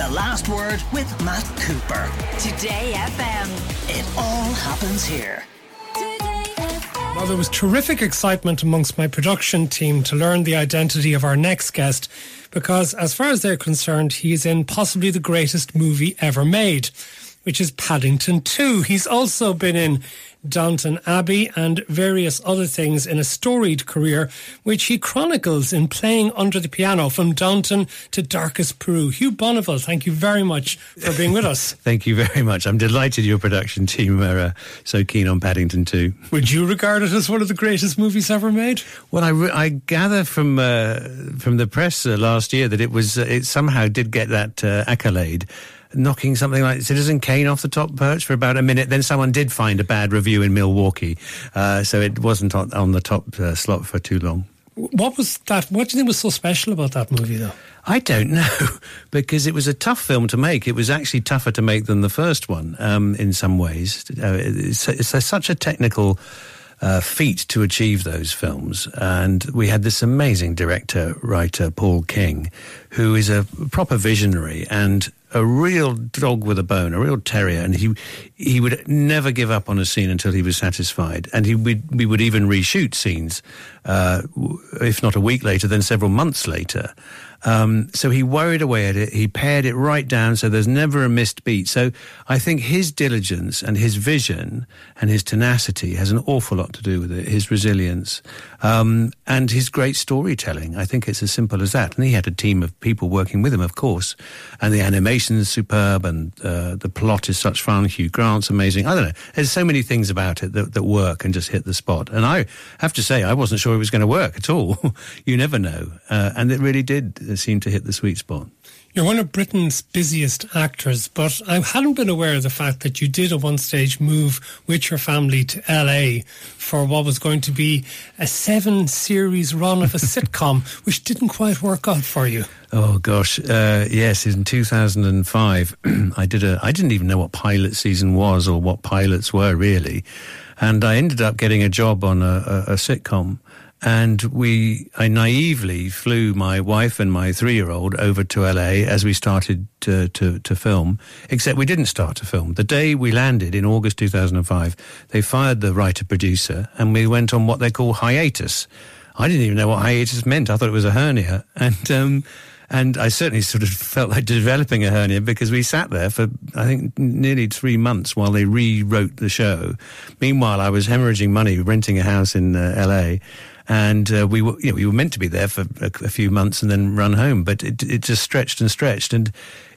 The Last Word with Matt Cooper. Today FM. It all happens here. Well, there was terrific excitement amongst my production team to learn the identity of our next guest because, as far as they're concerned, he is in possibly the greatest movie ever made, which is Paddington 2. He's also been in Downton Abbey and various other things in a storied career, which he chronicles in playing under the piano from Downton to Darkest Peru. Hugh Bonneville, thank you very much for being with us. thank you very much. I'm delighted your production team are uh, so keen on Paddington 2. Would you regard it as one of the greatest movies ever made? Well, I, re- I gather from uh, from the press uh, last year that it was uh, it somehow did get that uh, accolade knocking something like Citizen Kane off the top perch for about a minute. Then someone did find a bad review in Milwaukee, uh, so it wasn't on, on the top uh, slot for too long. What was that? What do you think was so special about that movie, though? I don't know, because it was a tough film to make. It was actually tougher to make than the first one um, in some ways. Uh, it's, it's a, such a technical. Uh, feat to achieve those films. And we had this amazing director, writer, Paul King, who is a proper visionary and a real dog with a bone, a real terrier, and he he would never give up on a scene until he was satisfied. And he would, we would even reshoot scenes, uh, if not a week later, then several months later. Um, so he worried away at it. He pared it right down so there's never a missed beat. So I think his diligence and his vision and his tenacity has an awful lot to do with it. His resilience um, and his great storytelling. I think it's as simple as that. And he had a team of people working with him, of course. And the animation is superb, and uh, the plot is such fun. Hugh Grant's amazing. I don't know. There's so many things about it that, that work and just hit the spot. And I have to say, I wasn't sure it was going to work at all. you never know. Uh, and it really did seem to hit the sweet spot. You're one of Britain's busiest actors, but I hadn't been aware of the fact that you did at one stage move with your family to LA for what was going to be a seven series run of a sitcom, which didn't quite work out for you. Oh gosh, uh, yes. In 2005, I did a. I didn't even know what pilot season was or what pilots were really, and I ended up getting a job on a, a, a sitcom and we, I naively flew my wife and my three-year-old over to LA as we started to, to, to, film, except we didn't start to film. The day we landed in August 2005, they fired the writer-producer and we went on what they call hiatus. I didn't even know what hiatus meant. I thought it was a hernia. And, um, and I certainly sort of felt like developing a hernia because we sat there for, I think, nearly three months while they rewrote the show. Meanwhile, I was hemorrhaging money renting a house in uh, LA and uh, we were you know, we were meant to be there for a, a, few months and then run home, but it it just stretched and stretched, and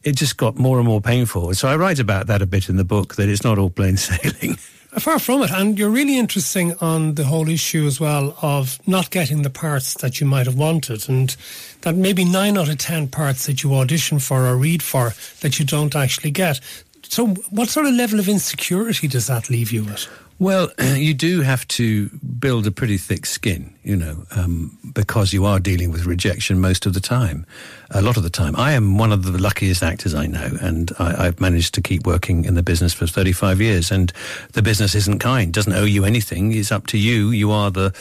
it just got more and more painful. So I write about that a bit in the book that it's not all plain sailing. Far from it, and you're really interesting on the whole issue as well of not getting the parts that you might have wanted, and that maybe nine out of ten parts that you audition for or read for that you don't actually get. So, what sort of level of insecurity does that leave you with? Well, you do have to build a pretty thick skin, you know, um, because you are dealing with rejection most of the time, a lot of the time. I am one of the luckiest actors I know, and I, have managed to keep working in the business for 35 years, and the business isn't kind, doesn't owe you anything. It's up to you. You are the,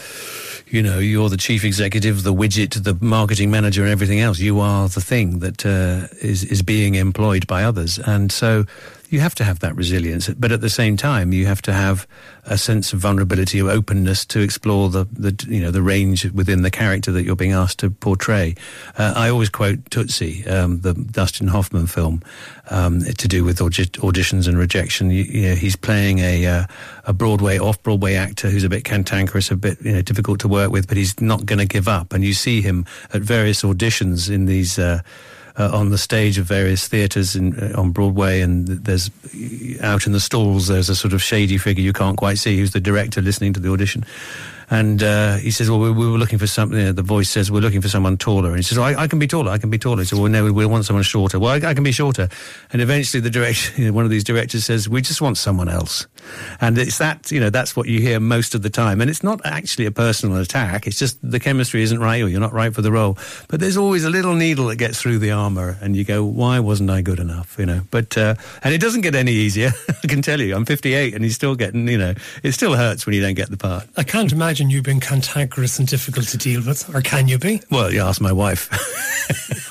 you know, you're the chief executive, the widget, the marketing manager, and everything else. You are the thing that uh, is is being employed by others, and so you have to have that resilience, but at the same time, you have to have a sense of vulnerability or openness to explore the, the you know the range within the character that you're being asked to portray. Uh, I always quote Tootsie, um, the Dustin Hoffman film, um, to do with audi- auditions and rejection. You, you know, he's playing a uh, a Broadway off Broadway actor who's a bit cantankerous, a bit you know difficult to work with, but he's not going to give up. And you see him at various auditions in these. Uh, uh, on the stage of various theatres uh, on Broadway, and there's out in the stalls there's a sort of shady figure you can't quite see who's the director listening to the audition, and uh, he says, well, we, we, were looking for something. The voice says, we're looking for someone taller. And he says, well, I, I, can be taller. I can be taller. He says, well, no, we want someone shorter. Well, I, I can be shorter. And eventually the director, you know, one of these directors says, we just want someone else. And it's that, you know, that's what you hear most of the time. And it's not actually a personal attack. It's just the chemistry isn't right or you're not right for the role. But there's always a little needle that gets through the armor and you go, why wasn't I good enough? You know, but, uh, and it doesn't get any easier. I can tell you, I'm 58 and he's still getting, you know, it still hurts when you don't get the part. I can't imagine imagine you being cantankerous and difficult to deal with, or can you be? Well, you ask my wife.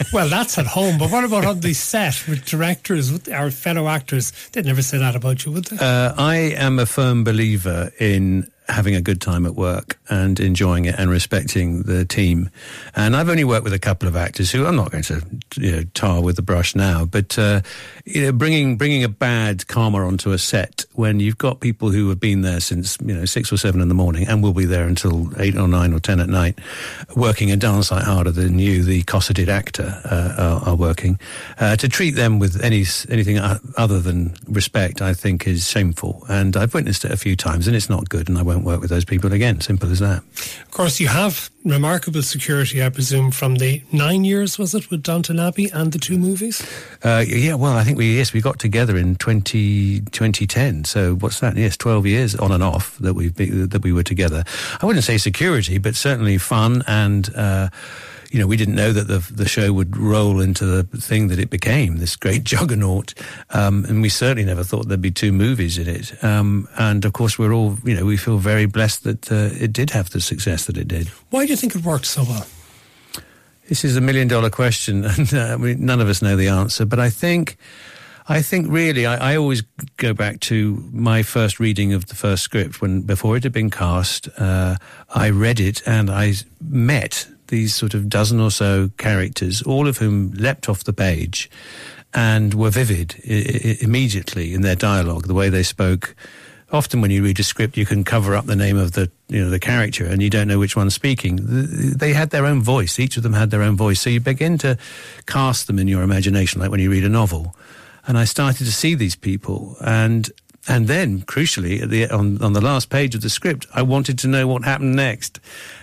well, that's at home, but what about on the set with directors, with our fellow actors? They'd never say that about you, would they? Uh, I am a firm believer in having a good time at work and enjoying it and respecting the team. And I've only worked with a couple of actors who I'm not going to you know, tar with the brush now, but uh, you know, bringing bringing a bad karma onto a set when you've got people who have been there since you know six or seven in the morning and will be there until eight or nine or ten at night, working a dance like harder than you, the cosseted actor, uh, are, are, working. Uh, to treat them with any anything other than respect, I think, is shameful. And I've witnessed it a few times, and it's not good. And I won't work with those people again. Simple as that. Of course, you have remarkable security, I presume, from the nine years, was it, with Downton Abbey and the two movies? Uh, yeah, well, I think we, yes, we got together in 20, 2010. So what's that? Yes, 12 years on and off that, we that we were together. I wouldn't say security, but certainly fun and, uh, you know, we didn't know that the the show would roll into the thing that it became, this great juggernaut. Um, and we certainly never thought there'd be two movies in it. Um, and of course, we're all, you know, we feel very blessed that uh, it did have the success that it did. Why do you think it worked so well? This is a million dollar question, and uh, we, none of us know the answer. But I think. I think really, I, I, always go back to my first reading of the first script when before it had been cast. Uh, I read it and I met these sort of dozen or so characters, all of whom leapt off the page and were vivid I- immediately in their dialogue, the way they spoke. Often, when you read a script, you can cover up the name of the you know the character, and you don't know which one's speaking. They had their own voice. Each of them had their own voice, so you begin to cast them in your imagination, like when you read a novel. And I started to see these people, and and then, crucially, the, on, on the last page of the script, I wanted to know what happened next.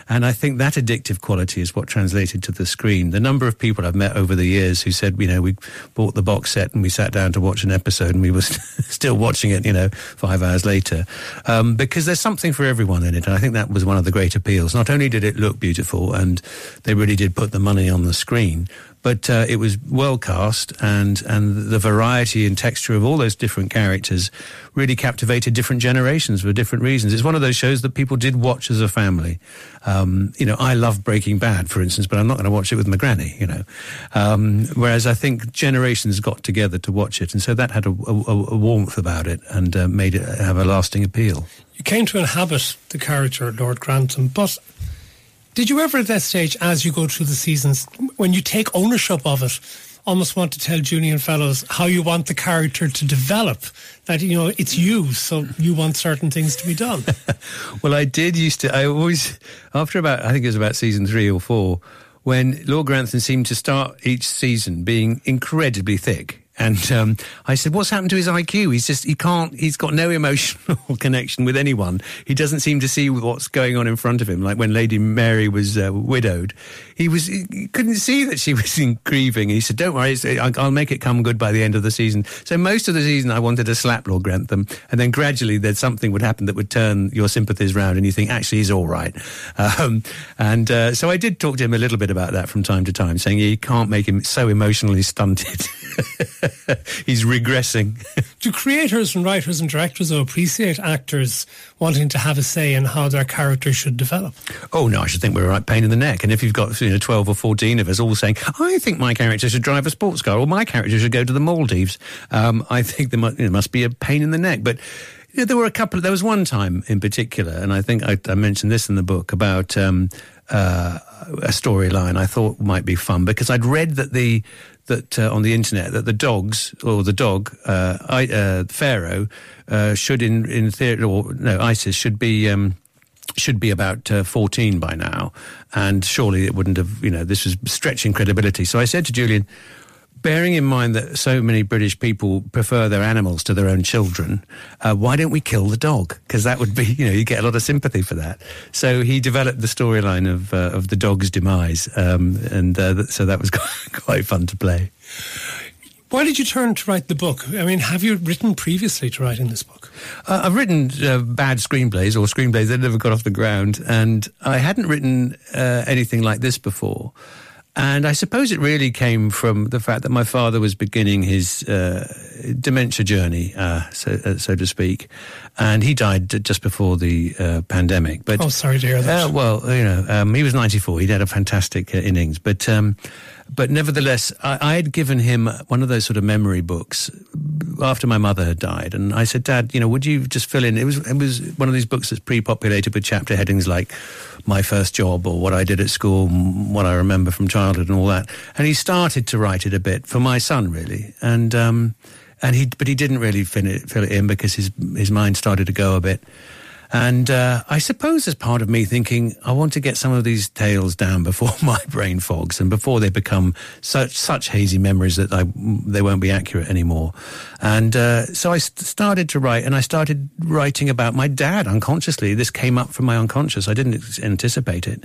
And I think that addictive quality is what translated to the screen. The number of people I've met over the years who said, you know, we bought the box set and we sat down to watch an episode and we were still watching it, you know, five hours later. Um, because there's something for everyone in it. And I think that was one of the great appeals. Not only did it look beautiful and they really did put the money on the screen, but uh, it was well cast, and and the variety and texture of all those different characters really captivated different generations for different reasons. It's one of those shows that people did watch as a family. Um, you know, I love Breaking Bad, for instance, but I'm not going to watch it with my granny. You know, um, whereas I think generations got together to watch it, and so that had a, a, a warmth about it and uh, made it have a lasting appeal. You came to inhabit the character Lord Grantham, but did you ever at that stage, as you go through the seasons, when you take ownership of it, almost want to tell Julian Fellowes how you want the character to develop? That, you know, it's you, so you want certain things to be done. well, I did used to, I always, after about, I think it was about season three or four, when Lord Grantham seemed to start each season being incredibly thick and um, I said, "What's happened to his IQ? He's just he can't. He's got no emotional connection with anyone. He doesn't seem to see what's going on in front of him. Like when Lady Mary was uh, widowed, he was he couldn't see that she was in grieving. He said, "Don't worry, I'll make it come good by the end of the season." So most of the season, I wanted to slap Lord Grantham, and then gradually, there's something would happen that would turn your sympathies round, and you think, actually, he's all right. Um, and uh, so I did talk to him a little bit about that from time to time, saying, "You can't make him so emotionally stunted." he's regressing. Do creators and writers and directors appreciate actors wanting to have a say in how their character should develop? Oh no, I should think we're a right pain in the neck. And if you've got you know twelve or fourteen of us all saying, "I think my character should drive a sports car," or "My character should go to the Maldives," um, I think there must, must be a pain in the neck. But you know, there were a couple. Of, there was one time in particular, and I think I, I mentioned this in the book about. Um, uh, a storyline I thought might be fun because I'd read that the that uh, on the internet that the dogs or the dog uh, I, uh, Pharaoh uh, should in in theory or no Isis should be. Um, should be about uh, 14 by now, and surely it wouldn't have, you know, this was stretching credibility. So I said to Julian, bearing in mind that so many British people prefer their animals to their own children, uh, why don't we kill the dog? Because that would be, you know, you get a lot of sympathy for that. So he developed the storyline of uh, of the dog's demise, um, and uh, so that was quite fun to play. Why did you turn to write the book? I mean, have you written previously to writing this book? Uh, I've written uh, bad screenplays or screenplays that never got off the ground, and I hadn't written uh, anything like this before. And I suppose it really came from the fact that my father was beginning his uh, dementia journey, uh, so, uh, so to speak, and he died just before the uh, pandemic. But oh, sorry to hear that. Uh, well, you know, um, he was 94. He'd had a fantastic uh, innings, but. Um, but nevertheless, I, I, had given him one of those sort of memory books after my mother had died, and I said, "Dad, you know, would you just fill in?" It was it was one of these books that's pre-populated with chapter headings like "My first job" or "What I did at school," what I remember from childhood, and all that. And he started to write it a bit for my son, really, and. Um, and he, but he didn't really fill it, fill it in because his his mind started to go a bit. And uh, I suppose as part of me thinking, I want to get some of these tales down before my brain fogs and before they become such such hazy memories that I, they won't be accurate anymore. And uh, so I started to write, and I started writing about my dad unconsciously. This came up from my unconscious. I didn't anticipate it,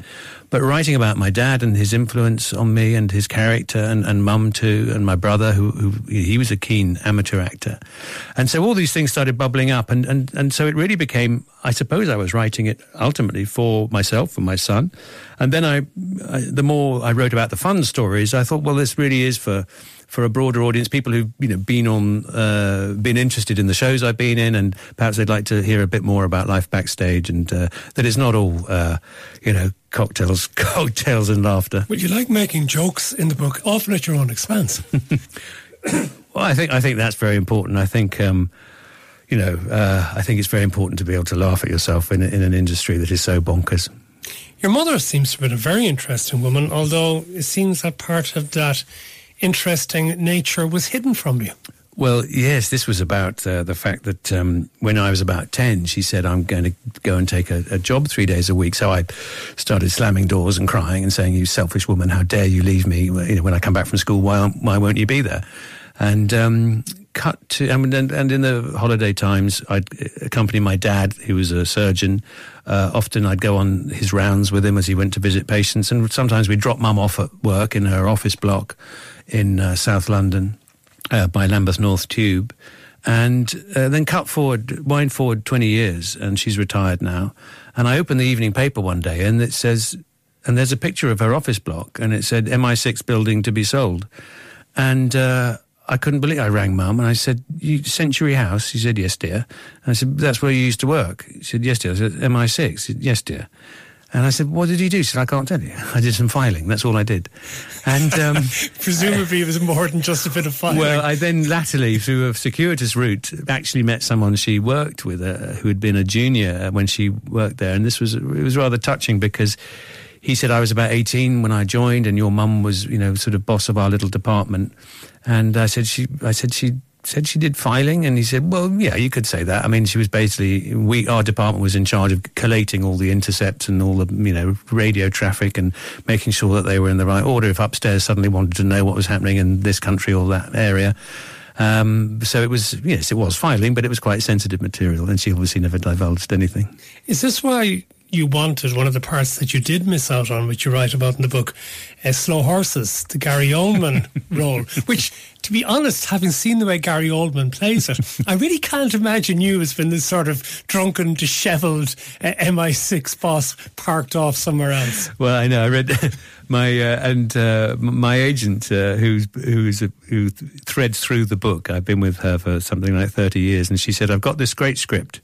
but writing about my dad and his influence on me and his character and, and mum too, and my brother, who, who he was a keen amateur actor. And so all these things started bubbling up, and, and, and so it really became. I suppose I was writing it ultimately for myself, for my son. And then I, I, the more I wrote about the fun stories, I thought, well, this really is for for a broader audience, people who've you know been on, uh, been interested in the shows I've been in, and perhaps they'd like to hear a bit more about life backstage, and uh, that it's not all uh, you know cocktails, cocktails and laughter. Would you like making jokes in the book, often at your own expense? well, I think I think that's very important. I think. Um, you know, uh, I think it's very important to be able to laugh at yourself in, in an industry that is so bonkers. Your mother seems to have been a very interesting woman, although it seems that part of that interesting nature was hidden from you. Well, yes, this was about uh, the fact that um, when I was about 10, she said, I'm going to go and take a, a, job three days a week. So I started slamming doors and crying and saying, You selfish woman, how dare you leave me? You know, when I come back from school, why, why won't you be there? And um, cut to, I mean, and, and, in the holiday times, I'd accompany my dad, who was a surgeon. Uh, often I'd go on his rounds with him as he went to visit patients, and sometimes we'd drop mum off at work in her office block in uh, South London uh, by Lambeth North Tube. And uh, then cut forward, wind forward 20 years, and she's retired now. And I opened the evening paper one day, and it says, and there's a picture of her office block, and it said MI6 building to be sold. And uh, I couldn't believe. It. I rang mum and I said, You "Century House." She said, "Yes, dear." And I said, "That's where you used to work." She said, "Yes, dear." I said, "MI6." She said, "Yes, dear." And I said, "What did you do?" She said, "I can't tell you. I did some filing. That's all I did." And um, presumably, it was more than just a bit of filing. Well, I then latterly, through a circuitous route, actually met someone she worked with, uh, who had been a junior when she worked there, and this was it was rather touching because he said I was about 18 when I joined, and your mum was, you know, sort of boss of our little department. And I said she, I said she said she did filing, and he said, well, yeah, you could say that. I mean, she was basically we our department was in charge of collating all the intercepts and all the you know radio traffic and making sure that they were in the right order. If upstairs suddenly wanted to know what was happening in this country or that area. Um, so it was, yes, it was filing, but it was quite sensitive material, and she obviously never divulged anything. Is this why you wanted, one of the parts that you did miss out on, which you write about in the book, uh, Slow Horses, the Gary Oldman role, which, to be honest, having seen the way Gary Oldman plays it, I really can't imagine you as being this sort of drunken, dishevelled uh, MI6 boss parked off somewhere else. Well, I know. I read my uh, and uh, my agent, uh, who's who's a, who threads through the book. I've been with her for something like thirty years, and she said, "I've got this great script."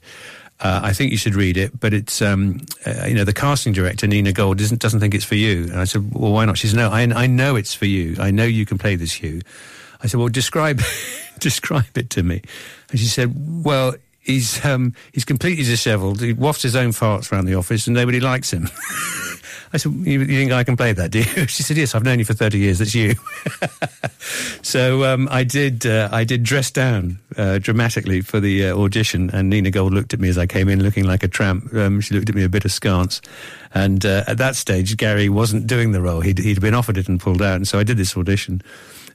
Uh, I think you should read it, but it's um, uh, you know the casting director Nina Gold doesn't doesn't think it's for you. And I said, well, why not? She said, no, I, I know it's for you. I know you can play this Hugh. I said, well, describe describe it to me. And she said, well, he's um, he's completely dishevelled. He wafts his own farts around the office, and nobody likes him. I said, you, you, think I can play that, do you? She said, yes, I've known you for 30 years. That's you. so um, I did uh, I did dress down uh, dramatically for the uh, audition, and Nina Gold looked at me as I came in looking like a tramp. Um, she looked at me a bit askance. And uh, at that stage, Gary wasn't doing the role. He'd, he'd been offered it and pulled out. And so I did this audition.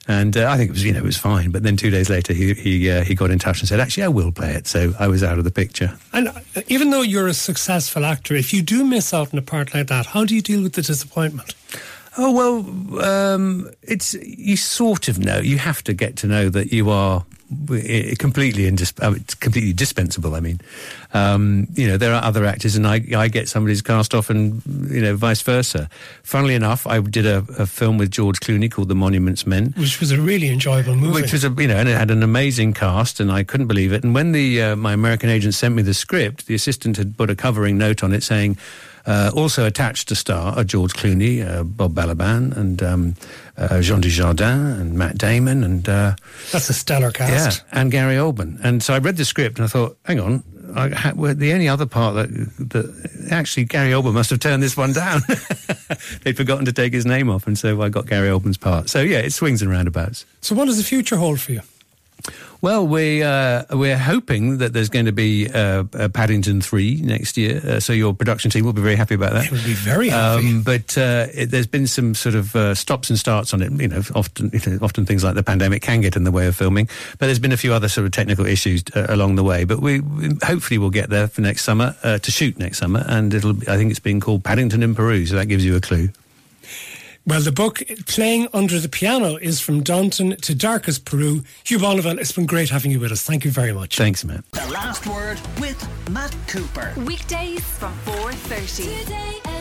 And uh, I think it was, you know, it was fine. But then two days later, he he uh, he got in touch and said, "Actually, I will play it." So I was out of the picture. And uh, even though you're a successful actor, if you do miss out on a part like that, how do you deal with the disappointment? Oh well, um, it's you sort of know. You have to get to know that you are completely indis- completely dispensable. I mean, um, you know, there are other actors, and I, I get somebody's cast off, and you know, vice versa. Funnily enough, I did a, a, film with George Clooney called The Monuments Men, which was a really enjoyable movie. Which was a you know, and it had an amazing cast, and I couldn't believe it. And when the uh, my American agent sent me the script, the assistant had put a covering note on it saying. Uh, also attached to star are George Clooney, uh, Bob Balaban, and um, uh, Jean Dujardin, and Matt Damon, and uh, that's a stellar cast. Yeah, and Gary Oldman. And so I read the script and I thought, hang on, I, the only other part that, that actually Gary Oldman must have turned this one down. They'd forgotten to take his name off, and so I got Gary Oldman's part. So yeah, it swings and roundabouts. So what does the future hold for you? Well, we uh, we're hoping that there's going to be uh, Paddington three next year. Uh, so your production team will be very happy about that. It will be very happy. Um, but uh, it, there's been some sort of uh, stops and starts on it. You know, often you know, often things like the pandemic can get in the way of filming. But there's been a few other sort of technical issues uh, along the way. But we, we, hopefully we'll get there for next summer to shoot next summer, and it'll. I think it's been called Paddington in Peru, so that gives you a clue. Well, the book Playing Under the Piano is from Downton to Darkest Peru. Hugh Bonneville, it's been great having you with us. Thank you very much. Thanks, Matt. The last word with Matt Cooper. Weekdays from 4.30.